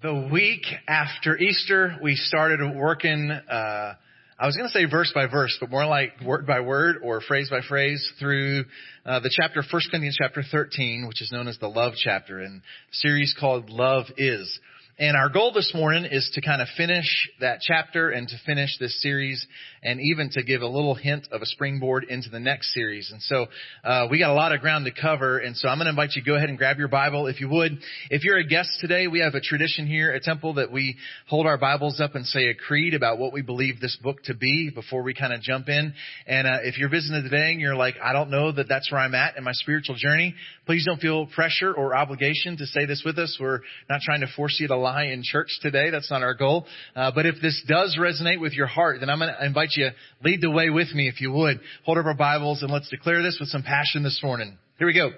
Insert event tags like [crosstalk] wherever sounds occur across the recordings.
The week after Easter, we started working, uh, I was going to say verse by verse, but more like word by word or phrase by phrase through uh, the chapter, 1 Corinthians chapter 13, which is known as the love chapter, and series called Love Is. And our goal this morning is to kind of finish that chapter and to finish this series and even to give a little hint of a springboard into the next series. And so, uh, we got a lot of ground to cover. And so I'm going to invite you to go ahead and grab your Bible if you would. If you're a guest today, we have a tradition here at Temple that we hold our Bibles up and say a creed about what we believe this book to be before we kind of jump in. And, uh, if you're visiting today and you're like, I don't know that that's where I'm at in my spiritual journey, please don't feel pressure or obligation to say this with us. We're not trying to force you to in church today. That's not our goal. Uh, but if this does resonate with your heart, then I'm going to invite you lead the way with me if you would. Hold up our Bibles and let's declare this with some passion this morning. Here we go.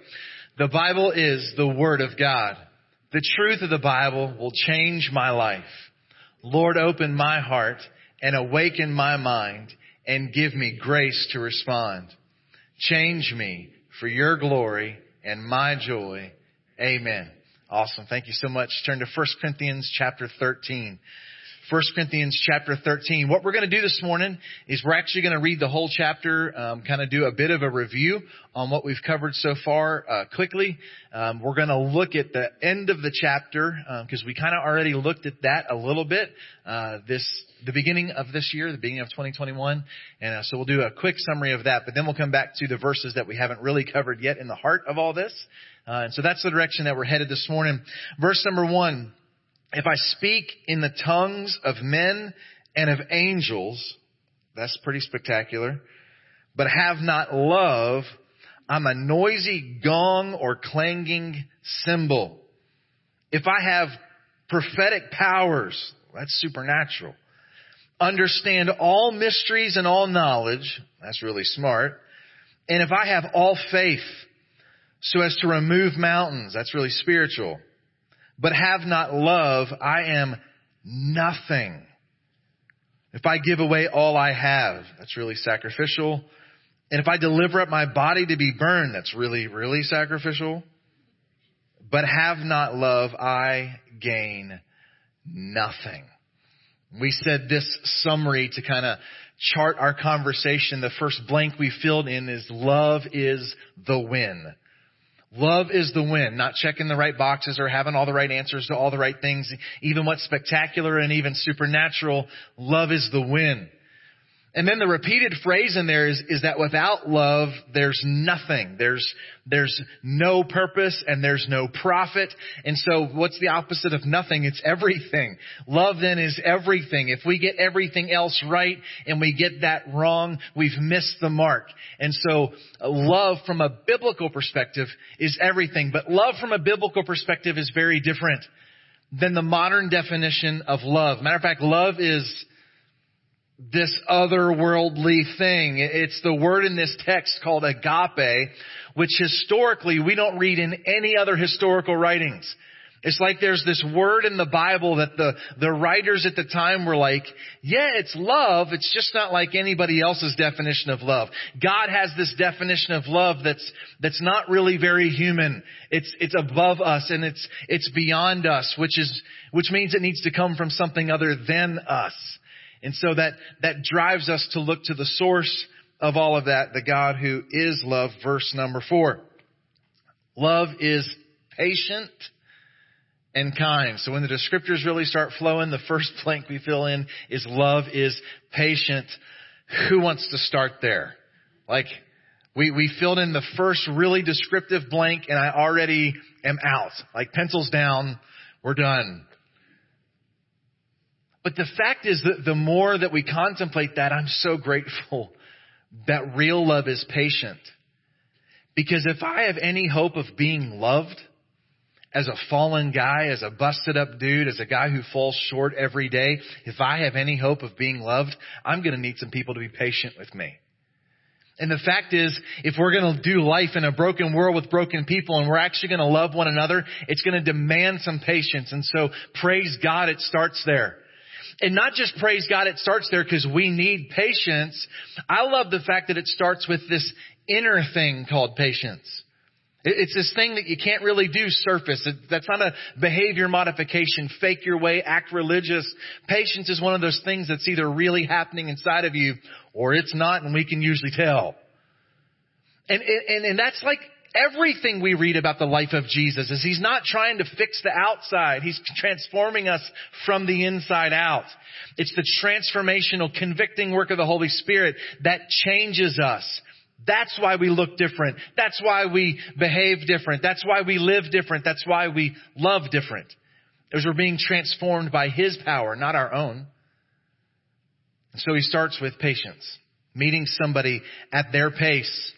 The Bible is the Word of God. The truth of the Bible will change my life. Lord, open my heart and awaken my mind and give me grace to respond. Change me for your glory and my joy. Amen. Awesome. Thank you so much. Turn to 1 Corinthians chapter 13. 1 Corinthians chapter 13. What we're going to do this morning is we're actually going to read the whole chapter, um, kind of do a bit of a review on what we've covered so far uh, quickly. Um, we're going to look at the end of the chapter because um, we kind of already looked at that a little bit uh, this the beginning of this year, the beginning of 2021, and uh, so we'll do a quick summary of that. But then we'll come back to the verses that we haven't really covered yet in the heart of all this. Uh, and so that's the direction that we're headed this morning. Verse number one. If I speak in the tongues of men and of angels, that's pretty spectacular, but have not love, I'm a noisy gong or clanging cymbal. If I have prophetic powers, that's supernatural. Understand all mysteries and all knowledge, that's really smart. And if I have all faith so as to remove mountains, that's really spiritual but have not love, I am nothing. If I give away all I have, that's really sacrificial. And if I deliver up my body to be burned, that's really, really sacrificial. But have not love, I gain nothing. We said this summary to kind of chart our conversation. The first blank we filled in is love is the win. Love is the win, not checking the right boxes or having all the right answers to all the right things. Even what's spectacular and even supernatural, love is the win. And then the repeated phrase in there is, is that without love, there's nothing. There's, there's no purpose and there's no profit. And so what's the opposite of nothing? It's everything. Love then is everything. If we get everything else right and we get that wrong, we've missed the mark. And so uh, love from a biblical perspective is everything. But love from a biblical perspective is very different than the modern definition of love. Matter of fact, love is this otherworldly thing. It's the word in this text called agape, which historically we don't read in any other historical writings. It's like there's this word in the Bible that the, the writers at the time were like, yeah, it's love. It's just not like anybody else's definition of love. God has this definition of love that's, that's not really very human. It's, it's above us and it's, it's beyond us, which is, which means it needs to come from something other than us. And so that, that drives us to look to the source of all of that, the God who is love, verse number four. Love is patient and kind. So when the descriptors really start flowing, the first [laughs] blank we fill in is love is patient. Who wants to start there? Like, we, we filled in the first really descriptive blank and I already am out. Like pencils down, we're done. But the fact is that the more that we contemplate that, I'm so grateful that real love is patient. Because if I have any hope of being loved as a fallen guy, as a busted up dude, as a guy who falls short every day, if I have any hope of being loved, I'm going to need some people to be patient with me. And the fact is, if we're going to do life in a broken world with broken people and we're actually going to love one another, it's going to demand some patience. And so praise God, it starts there. And not just praise God, it starts there because we need patience. I love the fact that it starts with this inner thing called patience. It's this thing that you can't really do surface. That's not a behavior modification, fake your way, act religious. Patience is one of those things that's either really happening inside of you or it's not and we can usually tell. And, and, and that's like everything we read about the life of Jesus is he's not trying to fix the outside. He's transforming us from the inside out. It's the transformational, convicting work of the Holy Spirit that changes us. That's why we look different. That's why we behave different. That's why we live different. That's why we love different. As we're being transformed by His power, not our own. So He starts with patience. Meeting somebody at their pace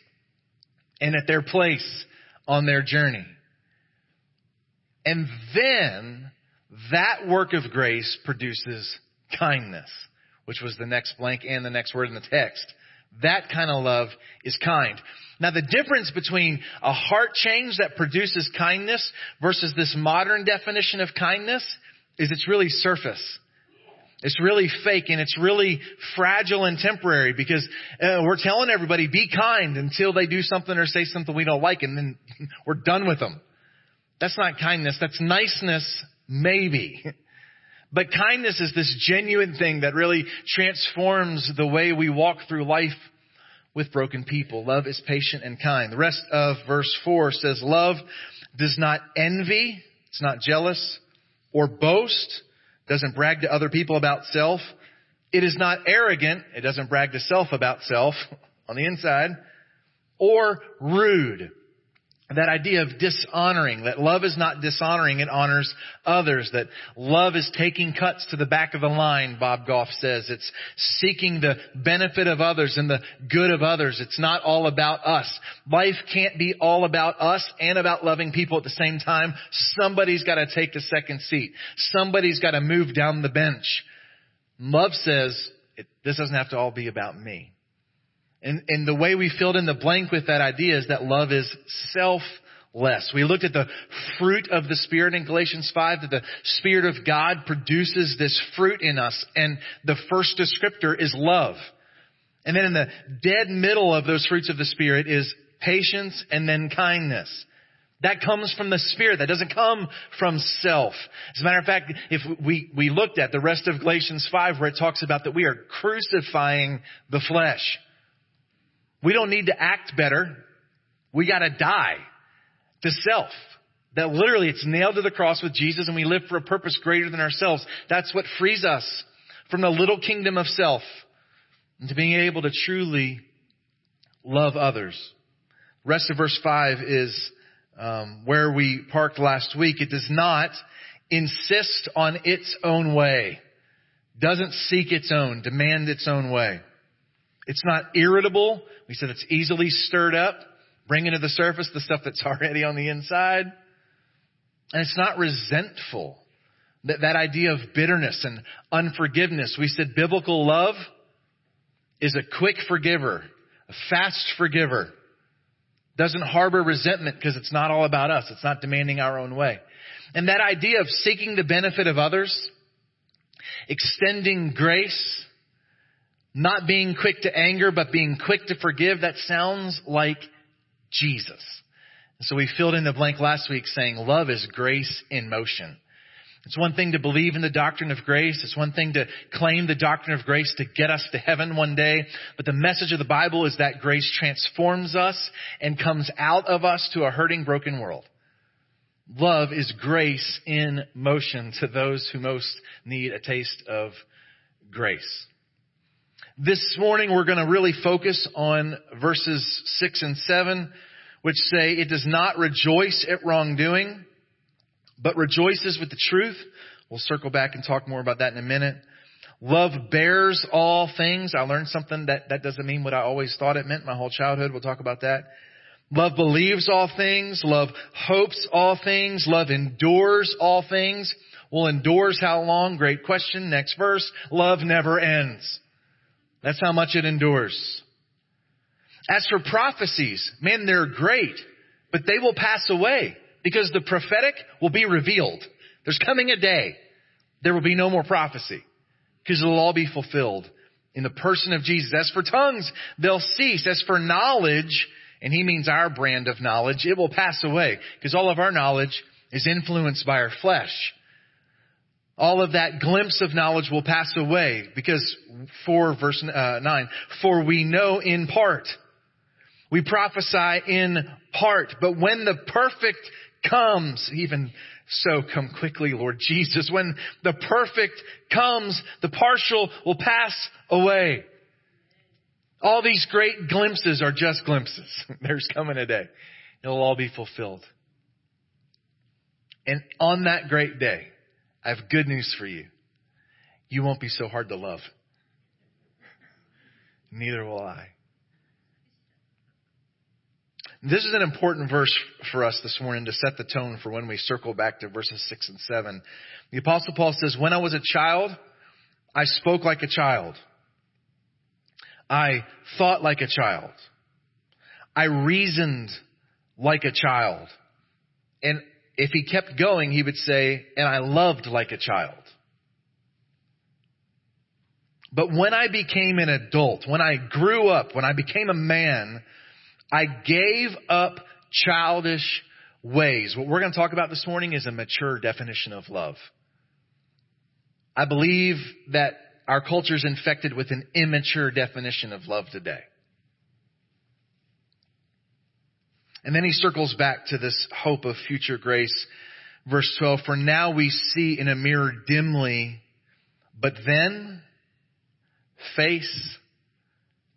and at their place on their journey. And then that work of grace produces kindness, which was the next blank and the next word in the text. That kind of love is kind. Now the difference between a heart change that produces kindness versus this modern definition of kindness is it's really surface. It's really fake and it's really fragile and temporary because uh, we're telling everybody be kind until they do something or say something we don't like and then [laughs] we're done with them. That's not kindness. That's niceness, maybe. [laughs] But kindness is this genuine thing that really transforms the way we walk through life with broken people. Love is patient and kind. The rest of verse 4 says, Love does not envy, it's not jealous, or boast, doesn't brag to other people about self. It is not arrogant, it doesn't brag to self about self on the inside, or rude that idea of dishonoring, that love is not dishonoring, it honors others, that love is taking cuts to the back of the line, Bob Goff says. It's seeking the benefit of others and the good of others. It's not all about us. Life can't be all about us and about loving people at the same time. Somebody's gotta take the second seat. Somebody's gotta move down the bench. Love says, this doesn't have to all be about me. And, and the way we filled in the blank with that idea is that love is selfless. We looked at the fruit of the Spirit in Galatians 5, that the Spirit of God produces this fruit in us. And the first descriptor is love. And then in the dead middle of those fruits of the Spirit is patience and then kindness. That comes from the Spirit. That doesn't come from self. As a matter of fact, if we, we looked at the rest of Galatians 5 where it talks about that we are crucifying the flesh. We don't need to act better. We gotta die to self. That literally it's nailed to the cross with Jesus and we live for a purpose greater than ourselves. That's what frees us from the little kingdom of self and to being able to truly love others. rest of verse 5 is um, where we parked last week. It does not insist on its own way, doesn't seek its own, demand its own way. It's not irritable. We said it's easily stirred up, bringing to the surface the stuff that's [laughs] already on the inside. And it's not resentful. That, that idea of bitterness and unforgiveness. We said biblical love is a quick forgiver, a fast forgiver. Doesn't harbor resentment because it's not all about us. It's not demanding our own way. And that idea of seeking the benefit of others, extending grace, not being quick to anger, but being quick to forgive, that sounds like Jesus. So we filled in the blank last week saying love is grace in motion. It's one thing to believe in the doctrine of grace. It's one thing to claim the doctrine of grace to get us to heaven one day. But the message of the Bible is that grace transforms us and comes out of us to a hurting, broken world. Love is grace in motion to those who most need a taste of grace. This morning we're going to really focus on verses 6 and 7, which say, it does not rejoice at wrongdoing, but rejoices with the truth. We'll circle back and talk more about that in a minute. Love bears all things. I learned something that, that doesn't mean what I always thought it meant my whole childhood. We'll talk about that. Love believes all things. Love hopes all things. Love endures all things. Well, endures how long? Great question. Next verse. Love never ends. That's how much it endures. As for prophecies, man, they're great, but they will pass away because the prophetic will be revealed. There's coming a day. There will be no more prophecy because it'll all be fulfilled in the person of Jesus. As for tongues, they'll cease. As for knowledge, and he means our brand of knowledge, it will pass away because all of our knowledge is influenced by our flesh. All of that glimpse of knowledge will pass away because for verse uh, 9, for we know in part. We prophesy in part, but when the perfect comes, even so come quickly, Lord Jesus, when the perfect comes, the partial will pass away. All these great glimpses are just glimpses. [laughs] There's coming a day. It'll all be fulfilled. And on that great day, I have good news for you. You won't be so hard to love. Neither will I. This is an important verse for us this morning to set the tone for when we circle back to verses 6 and 7. The apostle Paul says, when I was a child, I spoke like a child. I thought like a child. I reasoned like a child. And if he kept going, he would say, and I loved like a child. But when I became an adult, when I grew up, when I became a man, I gave up childish ways. What we're going to talk about this morning is a mature definition of love. I believe that our culture is infected with an immature definition of love today. And then he circles back to this hope of future grace. Verse 12, for now we see in a mirror dimly, but then face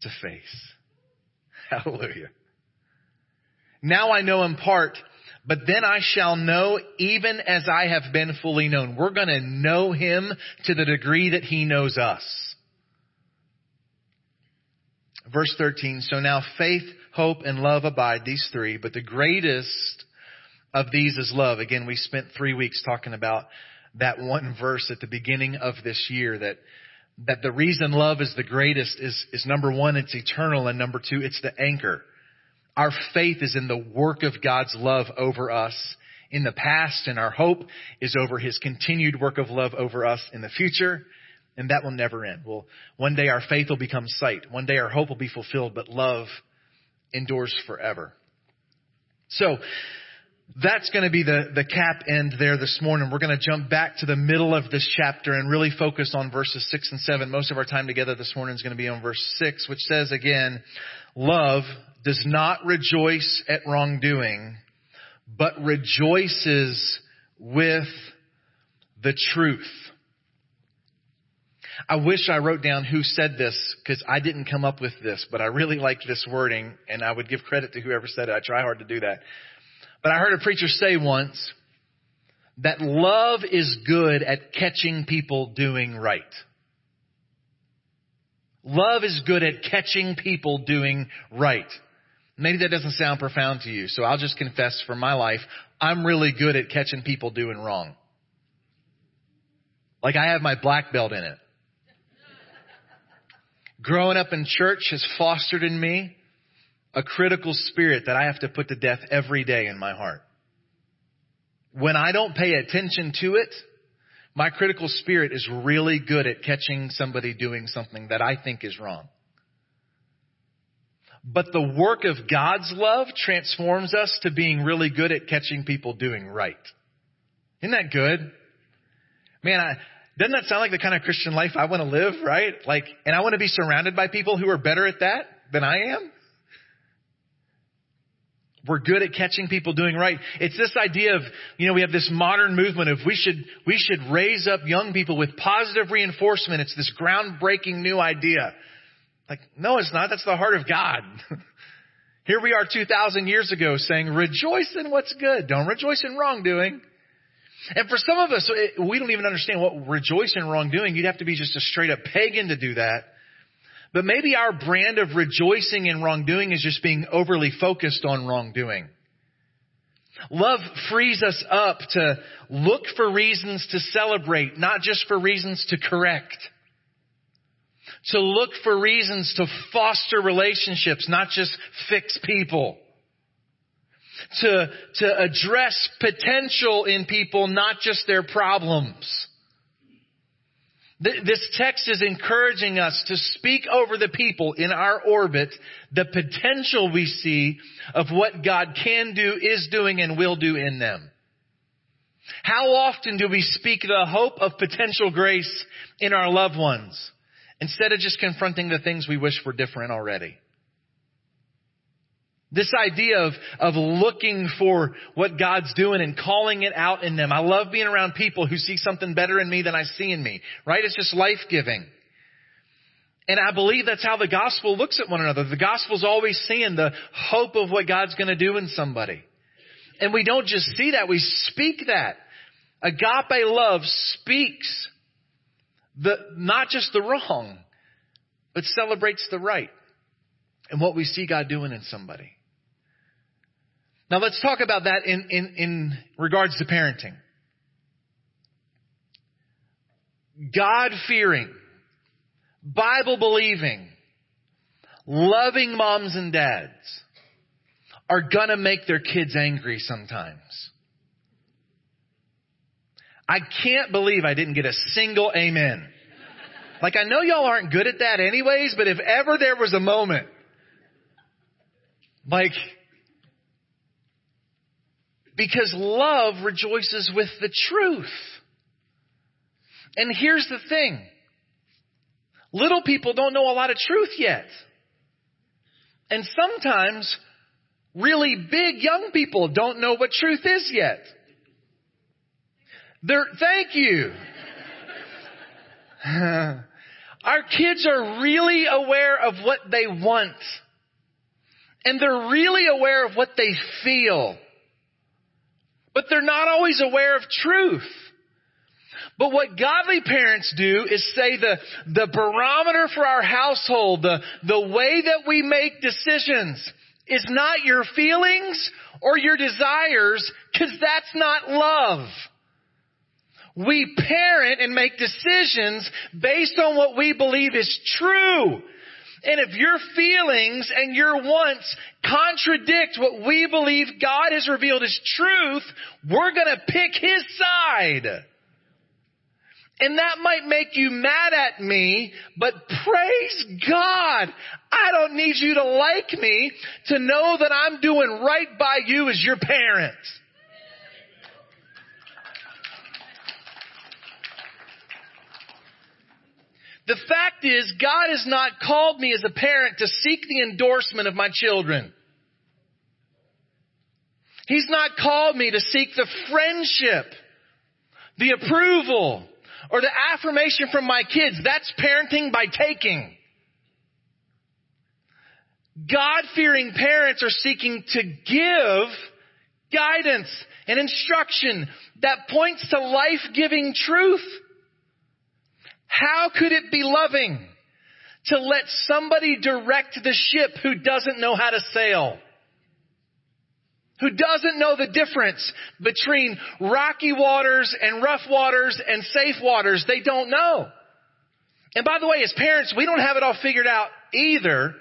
to face. [laughs] Hallelujah. Now I know in part, but then I shall know even as I have been fully known. We're going to know him to the degree that he knows us. Verse 13, so now faith, hope, and love abide, these three, but the greatest of these is love. Again, we spent three weeks talking about that one verse at the beginning of this year that that the reason love is the greatest is, is number one, it's eternal, and number two, it's the anchor. Our faith is in the work of God's love over us in the past, and our hope is over His continued work of love over us in the future, and that will never end. Well, one day our faith will become sight. One day our hope will be fulfilled, but love endures forever. So, that's going to be the, the cap end there this morning. We're going to jump back to the middle of this chapter and really focus on verses 6 and 7. Most of our time together this morning is going to be on verse 6, which says again, love does not rejoice at wrongdoing, but rejoices with the truth. I wish I wrote down who said this because I didn't come up with this, but I really liked this wording and I would give credit to whoever said it. I try hard to do that. But I heard a preacher say once that love is good at catching people doing right. Love is good at catching people doing right. Maybe that doesn't sound profound to you, so I'll just confess for my life, I'm really good at catching people doing wrong. Like I have my black belt in it. Growing up in church has fostered in me a critical spirit that I have to put to death every day in my heart. When I don't pay attention to it, my critical spirit is really good at catching somebody doing something that I think is wrong. But the work of God's love transforms us to being really good at catching people doing right. Isn't that good? Man, I, doesn't that sound like the kind of Christian life I want to live, right? Like, and I want to be surrounded by people who are better at that than I am? We're good at catching people doing right. It's this idea of, you know, we have this modern movement of we should, we should raise up young people with positive reinforcement. It's this groundbreaking new idea. Like, no, it's not. That's the heart of God. [laughs] Here we are 2,000 years ago saying, rejoice in what's good. Don't rejoice in wrongdoing. And for some of us, we don't even understand what rejoice in wrongdoing. You'd have to be just a straight up pagan to do that. But maybe our brand of rejoicing in wrongdoing is just being overly focused on wrongdoing. Love frees us up to look for reasons to celebrate, not just for reasons to correct to look for reasons to foster relationships, not just fix people. To, to address potential in people, not just their problems. This text is encouraging us to speak over the people in our orbit the potential we see of what God can do, is doing, and will do in them. How often do we speak the hope of potential grace in our loved ones instead of just confronting the things we wish were different already? This idea of, of looking for what God's doing and calling it out in them. I love being around people who see something better in me than I see in me, right? It's just life giving. And I believe that's how the gospel looks at one another. The gospel's always seeing the hope of what God's going to do in somebody. And we don't just see that, we speak that. Agape love speaks the, not just the wrong, but celebrates the right and what we see God doing in somebody. Now let's talk about that in, in, in regards to parenting. God fearing, Bible believing, loving moms and dads are gonna make their kids angry sometimes. I can't believe I didn't get a single amen. Like I know y'all aren't good at that anyways, but if ever there was a moment, like because love rejoices with the truth. And here's the thing. Little people don't know a lot of truth yet. And sometimes really big young people don't know what truth is yet. They're, thank you. [laughs] Our kids are really aware of what they want. And they're really aware of what they feel but they're not always aware of truth. But what godly parents do is say the, the barometer for our household, the, the way that we make decisions is not your feelings or your desires, cause that's not love. We parent and make decisions based on what we believe is true. And if your feelings and your wants contradict what we believe God has revealed as truth, we're gonna pick His side. And that might make you mad at me, but praise God. I don't need you to like me to know that I'm doing right by you as your parent. The fact is, God has not called me as a parent to seek the endorsement of my children. He's not called me to seek the friendship, the approval, or the affirmation from my kids. That's parenting by taking. God-fearing parents are seeking to give guidance and instruction that points to life-giving truth. How could it be loving to let somebody direct the ship who doesn't know how to sail? Who doesn't know the difference between rocky waters and rough waters and safe waters? They don't know. And by the way, as parents, we don't have it all figured out either.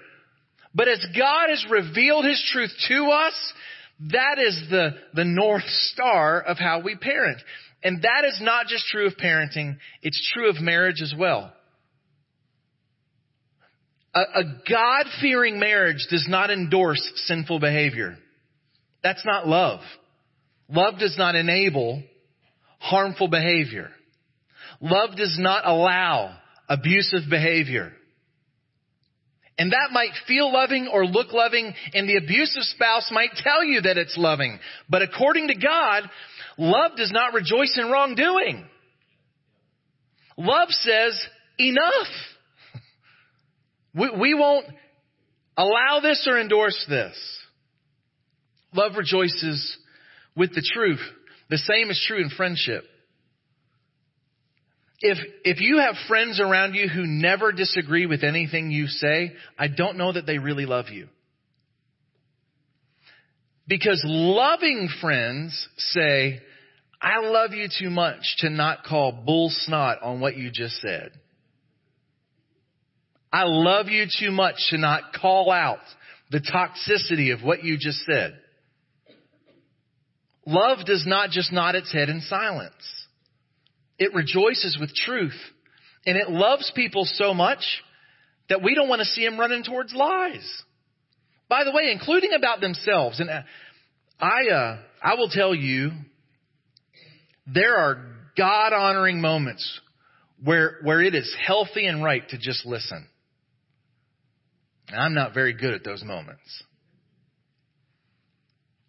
But as God has revealed His truth to us, that is the, the North Star of how we parent. And that is not just true of parenting, it's true of marriage as well. A, a God-fearing marriage does not endorse sinful behavior. That's not love. Love does not enable harmful behavior. Love does not allow abusive behavior. And that might feel loving or look loving, and the abusive spouse might tell you that it's loving. But according to God, Love does not rejoice in wrongdoing. Love says, enough. We, we won't allow this or endorse this. Love rejoices with the truth. The same is true in friendship. If, if you have friends around you who never disagree with anything you say, I don't know that they really love you. Because loving friends say, I love you too much to not call bull snot on what you just said. I love you too much to not call out the toxicity of what you just said. Love does not just nod its head in silence. It rejoices with truth And it loves people so much that we don't want to see them running towards lies. By the way, including about themselves. And uh, I, uh, I will tell you, there are God honoring moments where, where it is healthy and right to just listen. And I'm not very good at those moments.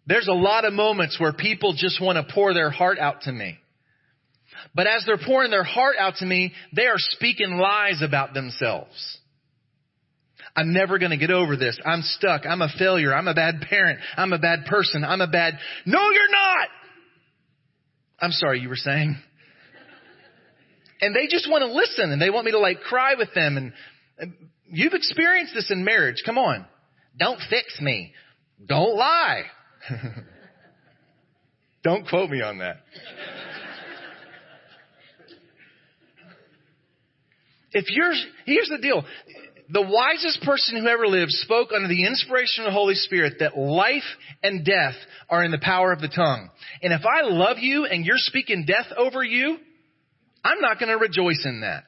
There's a lot of moments where people just want to pour their heart out to me. But as they're pouring their heart out to me, they are speaking lies about themselves. I'm never going to get over this. I'm stuck. I'm a failure. I'm a bad parent. I'm a bad person. I'm a bad. No, you're not! I'm sorry, you were saying? And they just want to listen and they want me to like cry with them and, you've experienced this in marriage. Come on. Don't fix me. Don't lie. [laughs] Don't quote me on that. if you're, here's the deal. The wisest person who ever lived spoke under the inspiration of the Holy Spirit that life and death are in the power of the tongue. And if I love you and you're speaking death over you, I'm not going to rejoice in that.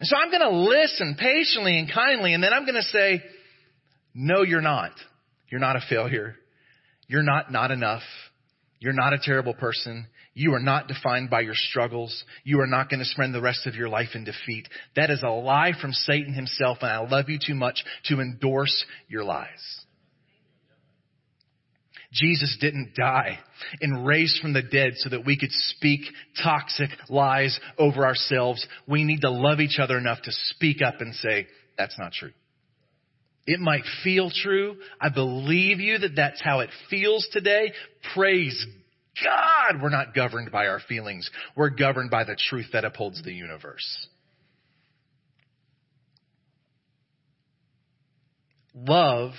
And so I'm going to listen patiently and kindly, and then I'm going to say, no, you're not. You're not a failure. You're not not enough. You're not a terrible person. You are not defined by your struggles. You are not going to spend the rest of your life in defeat. That is a lie from Satan himself, and I love you too much to endorse your lies. Jesus didn't die and raise from the dead so that we could speak toxic lies over ourselves. We need to love each other enough to speak up and say, that's not true. It might feel true. I believe you that that's how it feels today. Praise God, we're not governed by our feelings. We're governed by the truth that upholds the universe. Love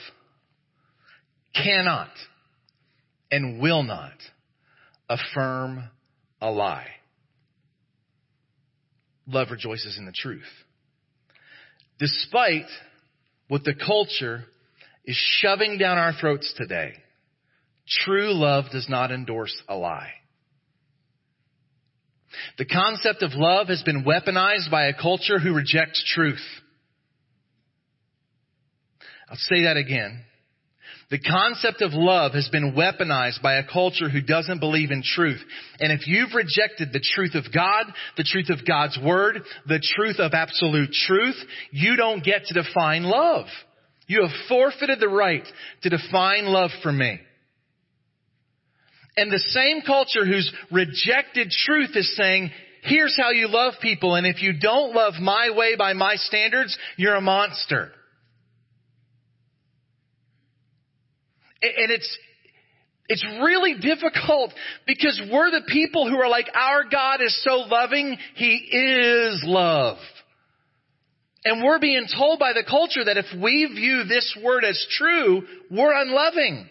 cannot and will not affirm a lie. Love rejoices in the truth. Despite what the culture is shoving down our throats today, true love does not endorse a lie. The concept of love has been weaponized by a culture who rejects truth. I'll say that again. The concept of love has been weaponized by a culture who doesn't believe in truth. And if you've rejected the truth of God, the truth of God's Word, the truth of absolute truth, you don't get to define love. You have forfeited the right to define love for me. And the same culture who's rejected truth is saying, here's how you love people, and if you don't love my way by my standards, you're a monster. And it's, it's really difficult because we're the people who are like, our God is so loving, He is love. And we're being told by the culture that if we view this word as true, we're unloving.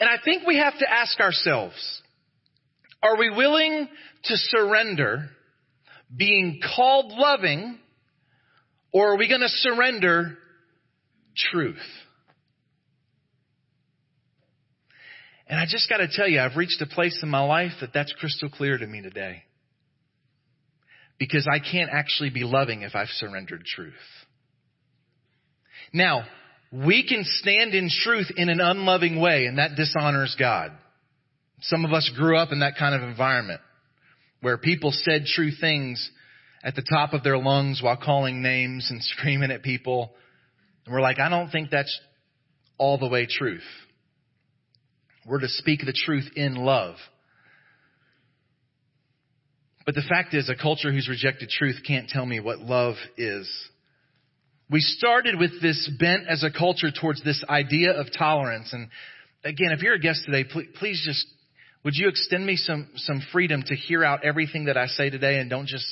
And I think we have to ask ourselves, are we willing to surrender being called loving, or are we going to surrender truth? And I just got to tell you, I've reached a place in my life that that's crystal clear to me today. Because I can't actually be loving if I've surrendered truth. Now, we can stand in truth in an unloving way, and that dishonors God. Some of us grew up in that kind of environment where people said true things at the top of their lungs while calling names and [laughs] screaming at people. And we're like, I don't think that's all the way truth. We're to speak the truth in love. But the fact is, a culture who's rejected truth can't tell me what love is. We started with this bent as a culture towards this idea of tolerance. And again, if you're a guest today, please, please just, would you extend me some, some freedom to hear out everything that I say today and don't just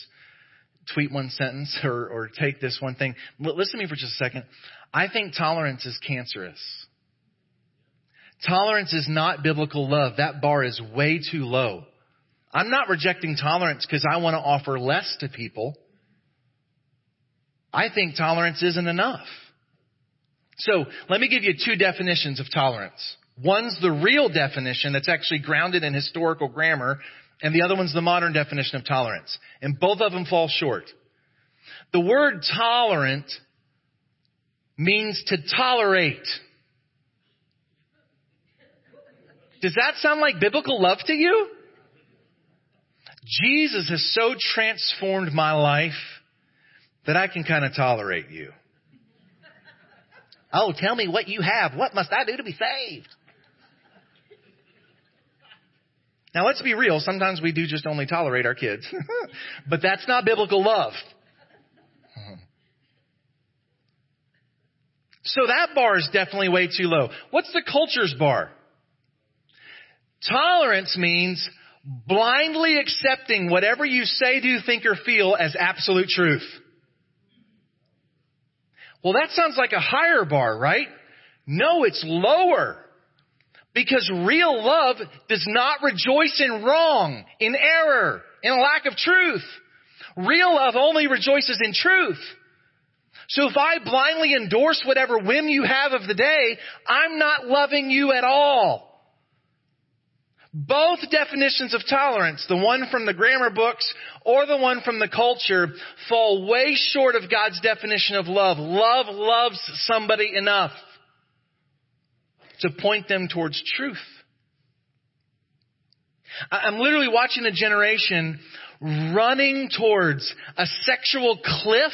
tweet one sentence [laughs] or, or take this one thing. Listen to me for just a second. I think tolerance is cancerous. Tolerance is not biblical love. That bar is way too low. I'm not rejecting tolerance because I want to offer less to people. I think tolerance isn't enough. So let me give you two definitions of tolerance. One's the real definition that's actually grounded in historical grammar, and the other one's the modern definition of tolerance. And both of them fall short. The word tolerant means to tolerate. Does that sound like biblical love to you? Jesus has so transformed my life that I can kind of tolerate you. Oh, tell me what you have. What must I do to be saved? Now let's be real. Sometimes we do just only tolerate our kids. [laughs] but that's not biblical love. [laughs] So that bar is definitely way too low. What's the culture's bar? Tolerance means blindly accepting whatever you say, do, think, or feel as absolute truth. Well, that sounds like a higher bar, right? No, it's lower. Because real love does not rejoice in wrong, in error, in lack of truth. Real love only rejoices in truth. So if I blindly endorse whatever whim you have of the day, I'm not loving you at all. Both definitions of tolerance, the one from the grammar books or the one from the culture, fall way short of God's definition of love. Love loves somebody enough to point them towards truth. I'm literally watching a generation running towards a sexual cliff.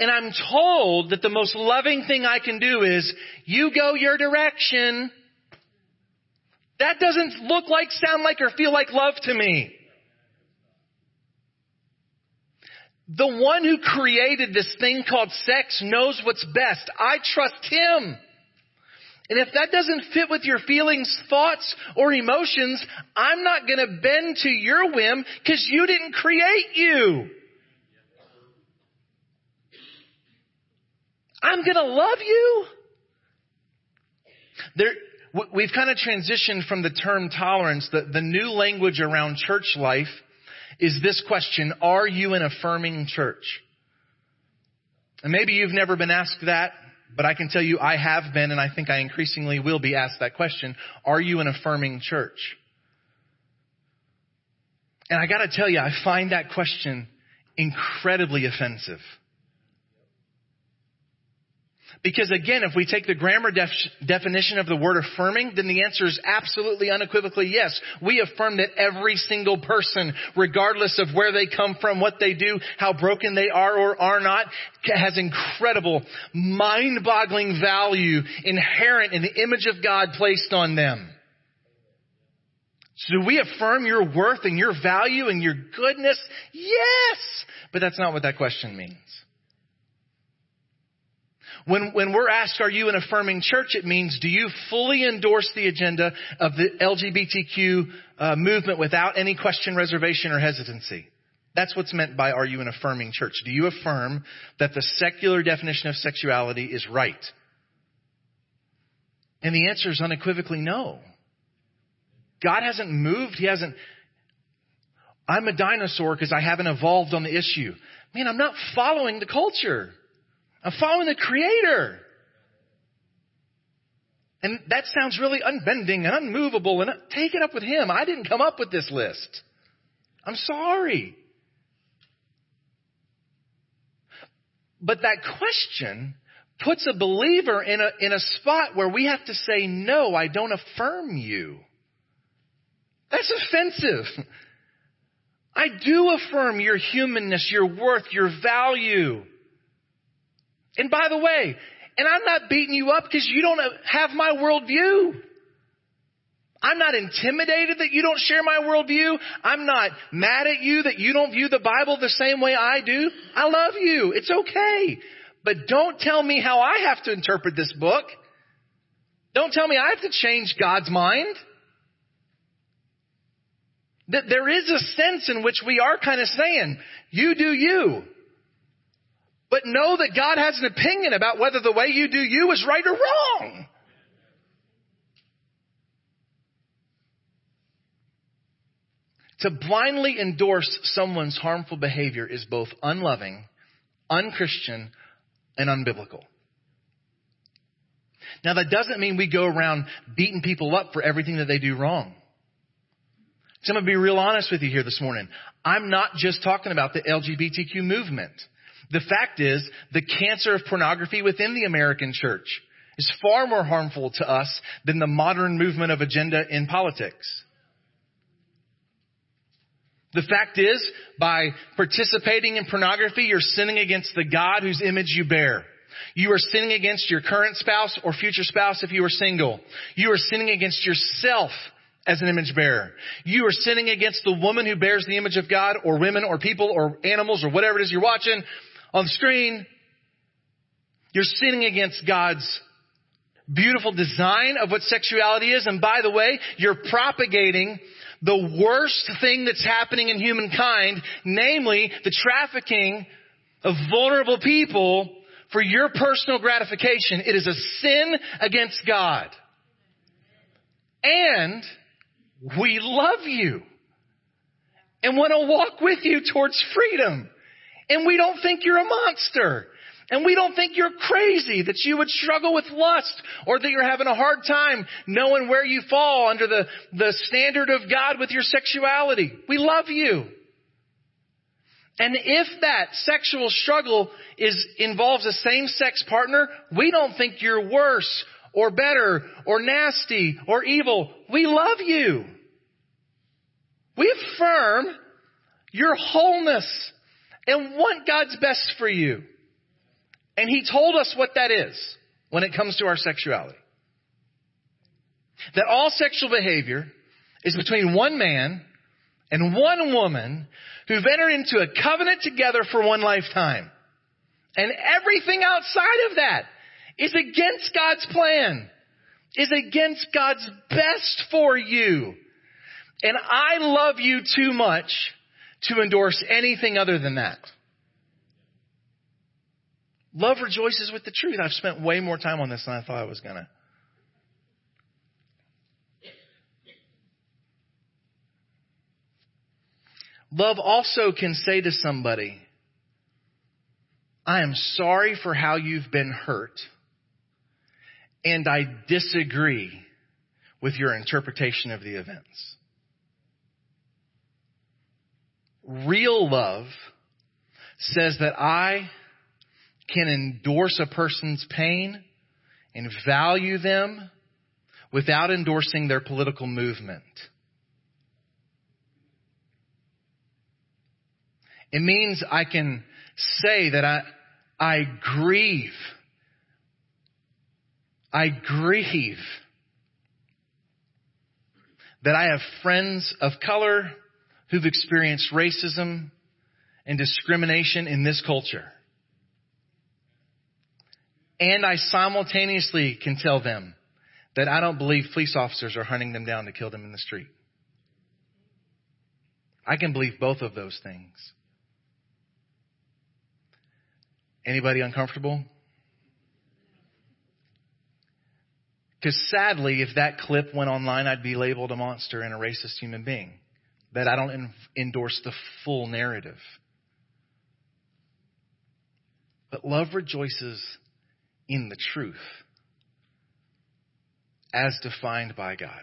And I'm told that the most loving thing I can do is, you go your direction. That doesn't look like, sound like, or feel like love to me. The one who created this thing called sex knows what's best. I trust him. And if that doesn't fit with your feelings, thoughts, or emotions, I'm not going to bend to your whim because you didn't create you. I'm going to love you. There, we've kind of transitioned from the term tolerance. The, the new language around church life is this question, are you an affirming church? And maybe you've never been asked that. But I can tell you I have been and I think I increasingly will be asked that question. Are you an affirming church? And I gotta tell you, I find that question incredibly offensive. Because again, if we take the grammar def- definition of the word affirming, then the answer is absolutely unequivocally yes. We affirm that every single person, regardless of where they come from, what they do, how broken they are or are not, has incredible, mind-boggling value inherent in the image of God placed on them. So do we affirm your worth and your value and your goodness? Yes! But that's not what that question means. When, when we're asked, are you an affirming church? It means, do you fully endorse the agenda of the LGBTQ uh, movement without any question, reservation, or hesitancy? That's what's meant by are you an affirming church? Do you affirm that the secular definition of sexuality is right? And the answer is unequivocally no. God hasn't moved. He hasn't. I'm a dinosaur because I haven't evolved on the issue. Man, I'm not following the culture. I'm following the Creator. And that sounds really unbending and unmovable and take it up with Him. I didn't come up with this list. I'm sorry. But that question puts a believer in a, in a spot where we have to say, no, I don't affirm you. That's offensive. [laughs] I do affirm your humanness, your worth, your value. And by the way, and I'm not beating you up because you don't have my worldview. I'm not intimidated that you don't share my worldview. I'm not mad at you that you don't view the Bible the same way I do. I love you. It's okay. But don't tell me how I have to interpret this book. Don't tell me I have to change God's mind. That there is a sense in which we are kind of saying, you do you. But know that God has an opinion about whether the way you do you is right or wrong. To blindly endorse someone's harmful behavior is both unloving, unchristian, and unbiblical. Now that doesn't mean we go around beating people up for everything that they do wrong. So I'm going to be real honest with you here this morning. I'm not just talking about the LGBTQ movement. The fact is, the cancer of pornography within the American church is far more harmful to us than the modern movement of agenda in politics. The fact is, by participating in pornography, you're sinning against the God whose image you bear. You are sinning against your current spouse or future spouse if you are single. You are sinning against yourself as an image bearer. You are sinning against the woman who bears the image of God or women or people or animals or whatever it is you're watching on the screen. You're sinning against God's beautiful design of what sexuality is. And by the way, you're propagating the worst thing that's happening in humankind, namely the trafficking of vulnerable people for your personal gratification. It is a sin against God. And we love you and want to walk with you towards freedom. And we don't think you're a monster. And we don't think you're crazy that you would struggle with lust or that you're having a hard time knowing where you fall under the, the standard of God with your sexuality. We love you. And if that sexual struggle is, involves a same-sex partner, we don't think you're worse or better or nasty or evil. We love you. We affirm your wholeness and want God's best for you. And He told us what that is when it comes to our sexuality. That all sexual behavior is between one man and one woman who've entered into a covenant together for one lifetime. And everything outside of that is against God's plan, is against God's best for you. And I love you too much to endorse anything other than that. Love rejoices with the truth. I've spent way more time on this than I thought I was going to. Love also can say to somebody, I am sorry for how you've been hurt, and I disagree with your interpretation of the events. Real love says that I can endorse a person's pain and value them without endorsing their political movement. It means I can say that I, I grieve. I grieve that I have friends of color who've experienced racism and discrimination in this culture. And I simultaneously can tell them that I don't believe police officers are hunting them down to kill them in the street. I can believe both of those things. Anybody uncomfortable? Because sadly, if that clip went online, I'd be labeled a monster and a racist human being. That I don't en- endorse the full narrative. But love rejoices in the truth as defined by God.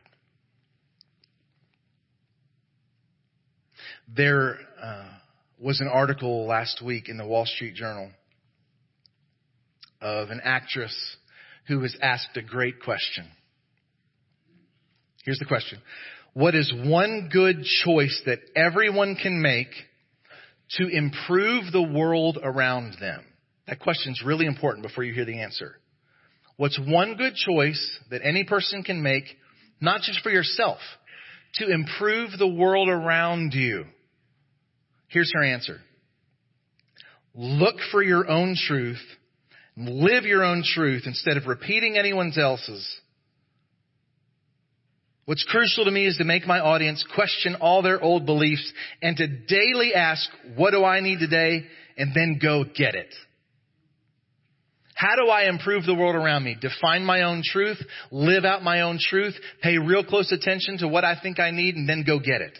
There uh, was an article last week in the Wall Street Journal of an actress who was asked a great question. Here's the question. What is one good choice that everyone can make to improve the world around them? That question's really important before you hear the answer. What's one good choice that any person can make, not just for yourself, to improve the world around you? Here's her answer. Look for your own truth Live your own truth instead of repeating anyone else's. What's crucial to me is to make my audience question all their old beliefs and to daily ask, what do I need today? And then go get it. How do I improve the world around me? Define my own truth, live out my own truth, pay real close attention to what I think I need, and then go get it.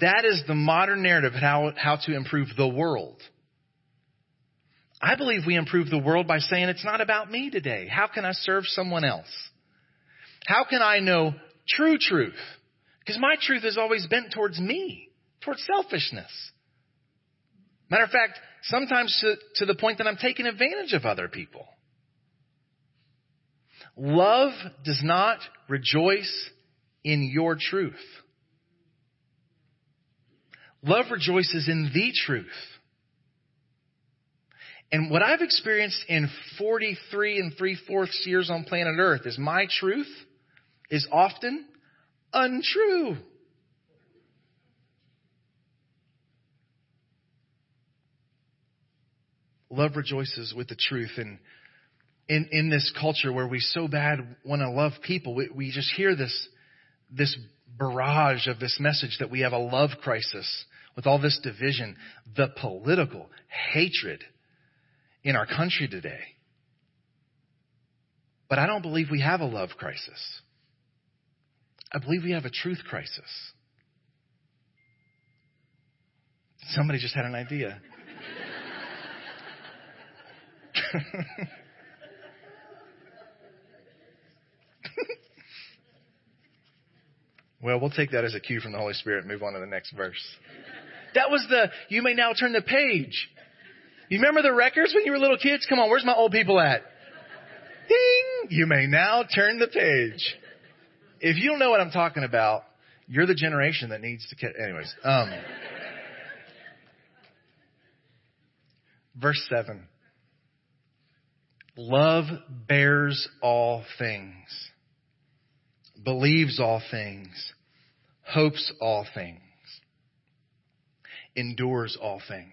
That is the modern narrative of how, how to improve the world. I believe we improve the world by saying it's not about me today. How can I serve someone else? How can I know true truth? Because my truth is always bent towards me, towards selfishness. Matter of fact, sometimes to, to the point that I'm taking advantage of other people. Love does not rejoice in your truth. Love rejoices in the truth. And what I've experienced in 43 and 3 fourths years on planet Earth is my truth is often untrue. Love rejoices with the truth. And in, in this culture where we so bad want to love people, we, we just hear this, this barrage of this message that we have a love crisis with all this division, the political hatred in our country today. But I don't believe we have a love crisis. I believe we have a truth crisis. Somebody just had an idea. well, we'll take that as a cue from the Holy Spirit and move on to the next verse. That was the, you may now turn the page. You remember the records when you were little kids? Come on, where's my old people at? Ding! You may now turn the page. If you don't know what I'm talking about, you're the generation that needs to anyways. Um, verse 7. Love bears all things, believes all things, hopes all things, endures all things.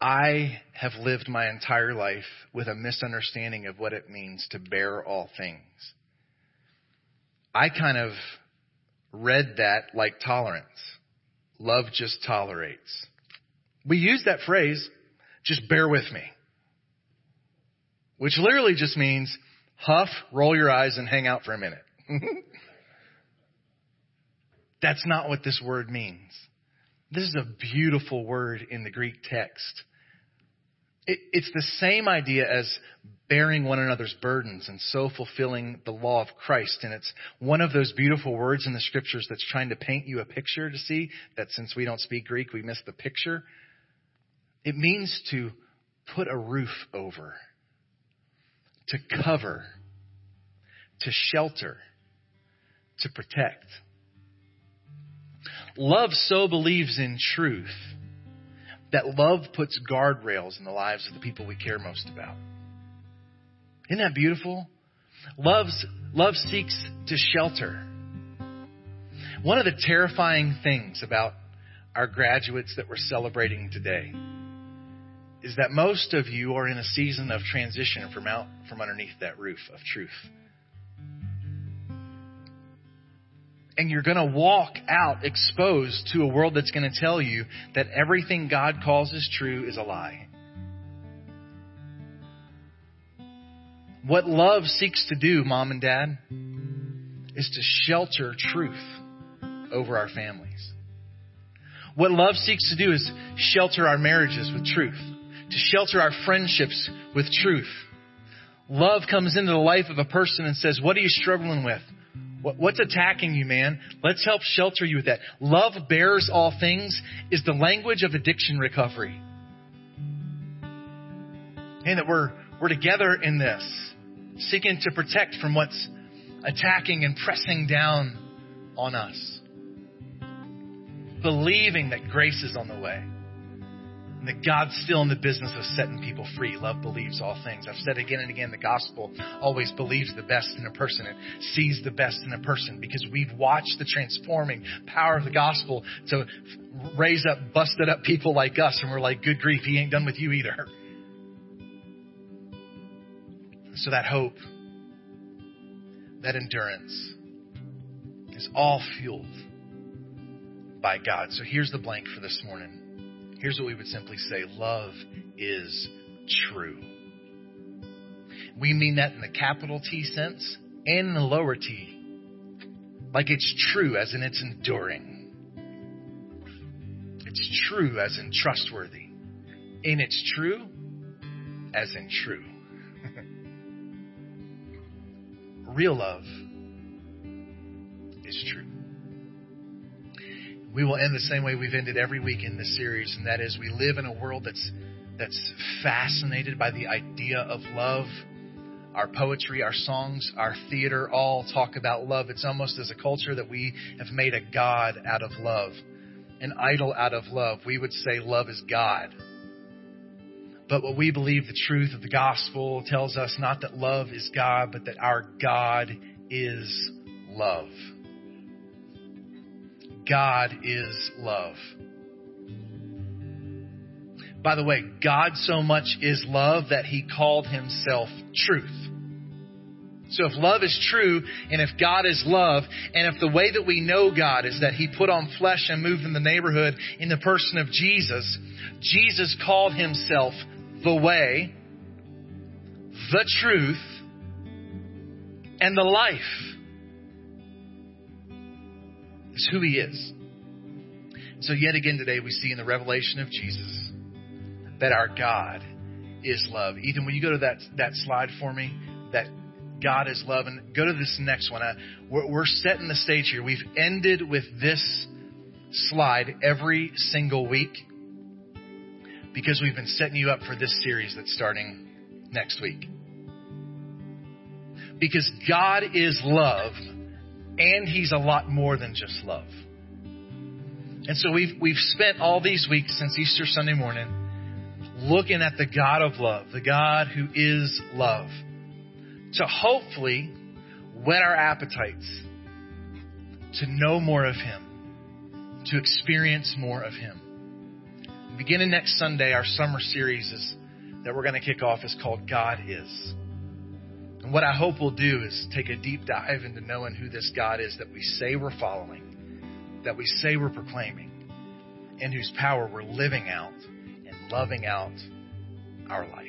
I have lived my entire life with a misunderstanding of what it means to bear all things. I kind of read that like tolerance. Love just tolerates. We use that phrase, just bear with me. Which literally just means huff, roll your eyes, and hang out for a minute. [laughs] That's not what this word means. This is a beautiful word in the Greek text. It, it's the same idea as bearing one another's burdens and so fulfilling the law of Christ. And it's one of those beautiful words in the scriptures that's trying to paint you a picture to see that since we don't speak Greek, we miss the picture. It means to put a roof over, to cover, to shelter, to protect. Love so believes in truth that love puts guardrails in the lives of the people we care most about. Isn't that beautiful? Love's, love seeks to shelter. One of the terrifying things about our graduates that we're celebrating today is that most of you are in a season of transition from out from underneath that roof of truth. and you're going to walk out exposed to a world that's going to tell you that everything God calls is true is a lie. What love seeks to do, mom and dad, is to shelter truth over our families. What love seeks to do is shelter our marriages with truth, to shelter our friendships with truth. Love comes into the life of a person and says, What are you struggling with? What's attacking you, man? Let's help shelter you with that. Love bears all things is the language of addiction recovery. And that we're, we're together in this, seeking to protect from what's attacking and pressing down on us. Believing that grace is on the way and that God's still in the business of setting people free. Love believes all things. I've said again and again, the gospel always believes the best in a person and sees the best in a person because we've watched the transforming power of the gospel to raise up busted up people like us and we're like, good grief, he ain't done with you either. So that hope, that endurance is all fueled by God. So here's the blank for this morning. Here's what we would simply say love is true. We mean that in the capital T sense and in the lower T. Like it's true as in it's enduring. It's true as in trustworthy. And it's true as in true. Real love is true. We will end the same way we've ended every week in this series, and that is we live in a world that's that's fascinated by the idea of love. Our poetry, our songs, our theater all talk about love. It's almost as a culture that we have made a God out of love, an idol out of love. We would say love is God. But what we believe the truth of the gospel tells us not that love is God, but that our God is love. God is love. By the way, God so much is love that he called himself truth. So if love is true, and if God is love, and if the way that we know God is that He put on flesh and moved in the neighborhood in the person of Jesus, Jesus called Himself the way, the truth, and the life. Is who He is. So yet again today we see in the revelation of Jesus that our God is love. Ethan, will you go to that, that slide for me? That God is love. And go to this next one. Uh, we're, we're setting the stage here. We've ended with this slide every single week because we've been setting you up for this series that's starting next week. Because God is love, and He's a lot more than just love. And so we've, we've spent all these weeks since Easter Sunday morning looking at the God of love, the God who is love to hopefully whet our appetites to know more of Him, to experience more of Him. Beginning next Sunday, our summer series is, that we're going to kick off is called God Is. And what I hope we'll do is take a deep dive into knowing who this God is that we say we're following, that we say we're proclaiming, and whose power we're living out and loving out our life.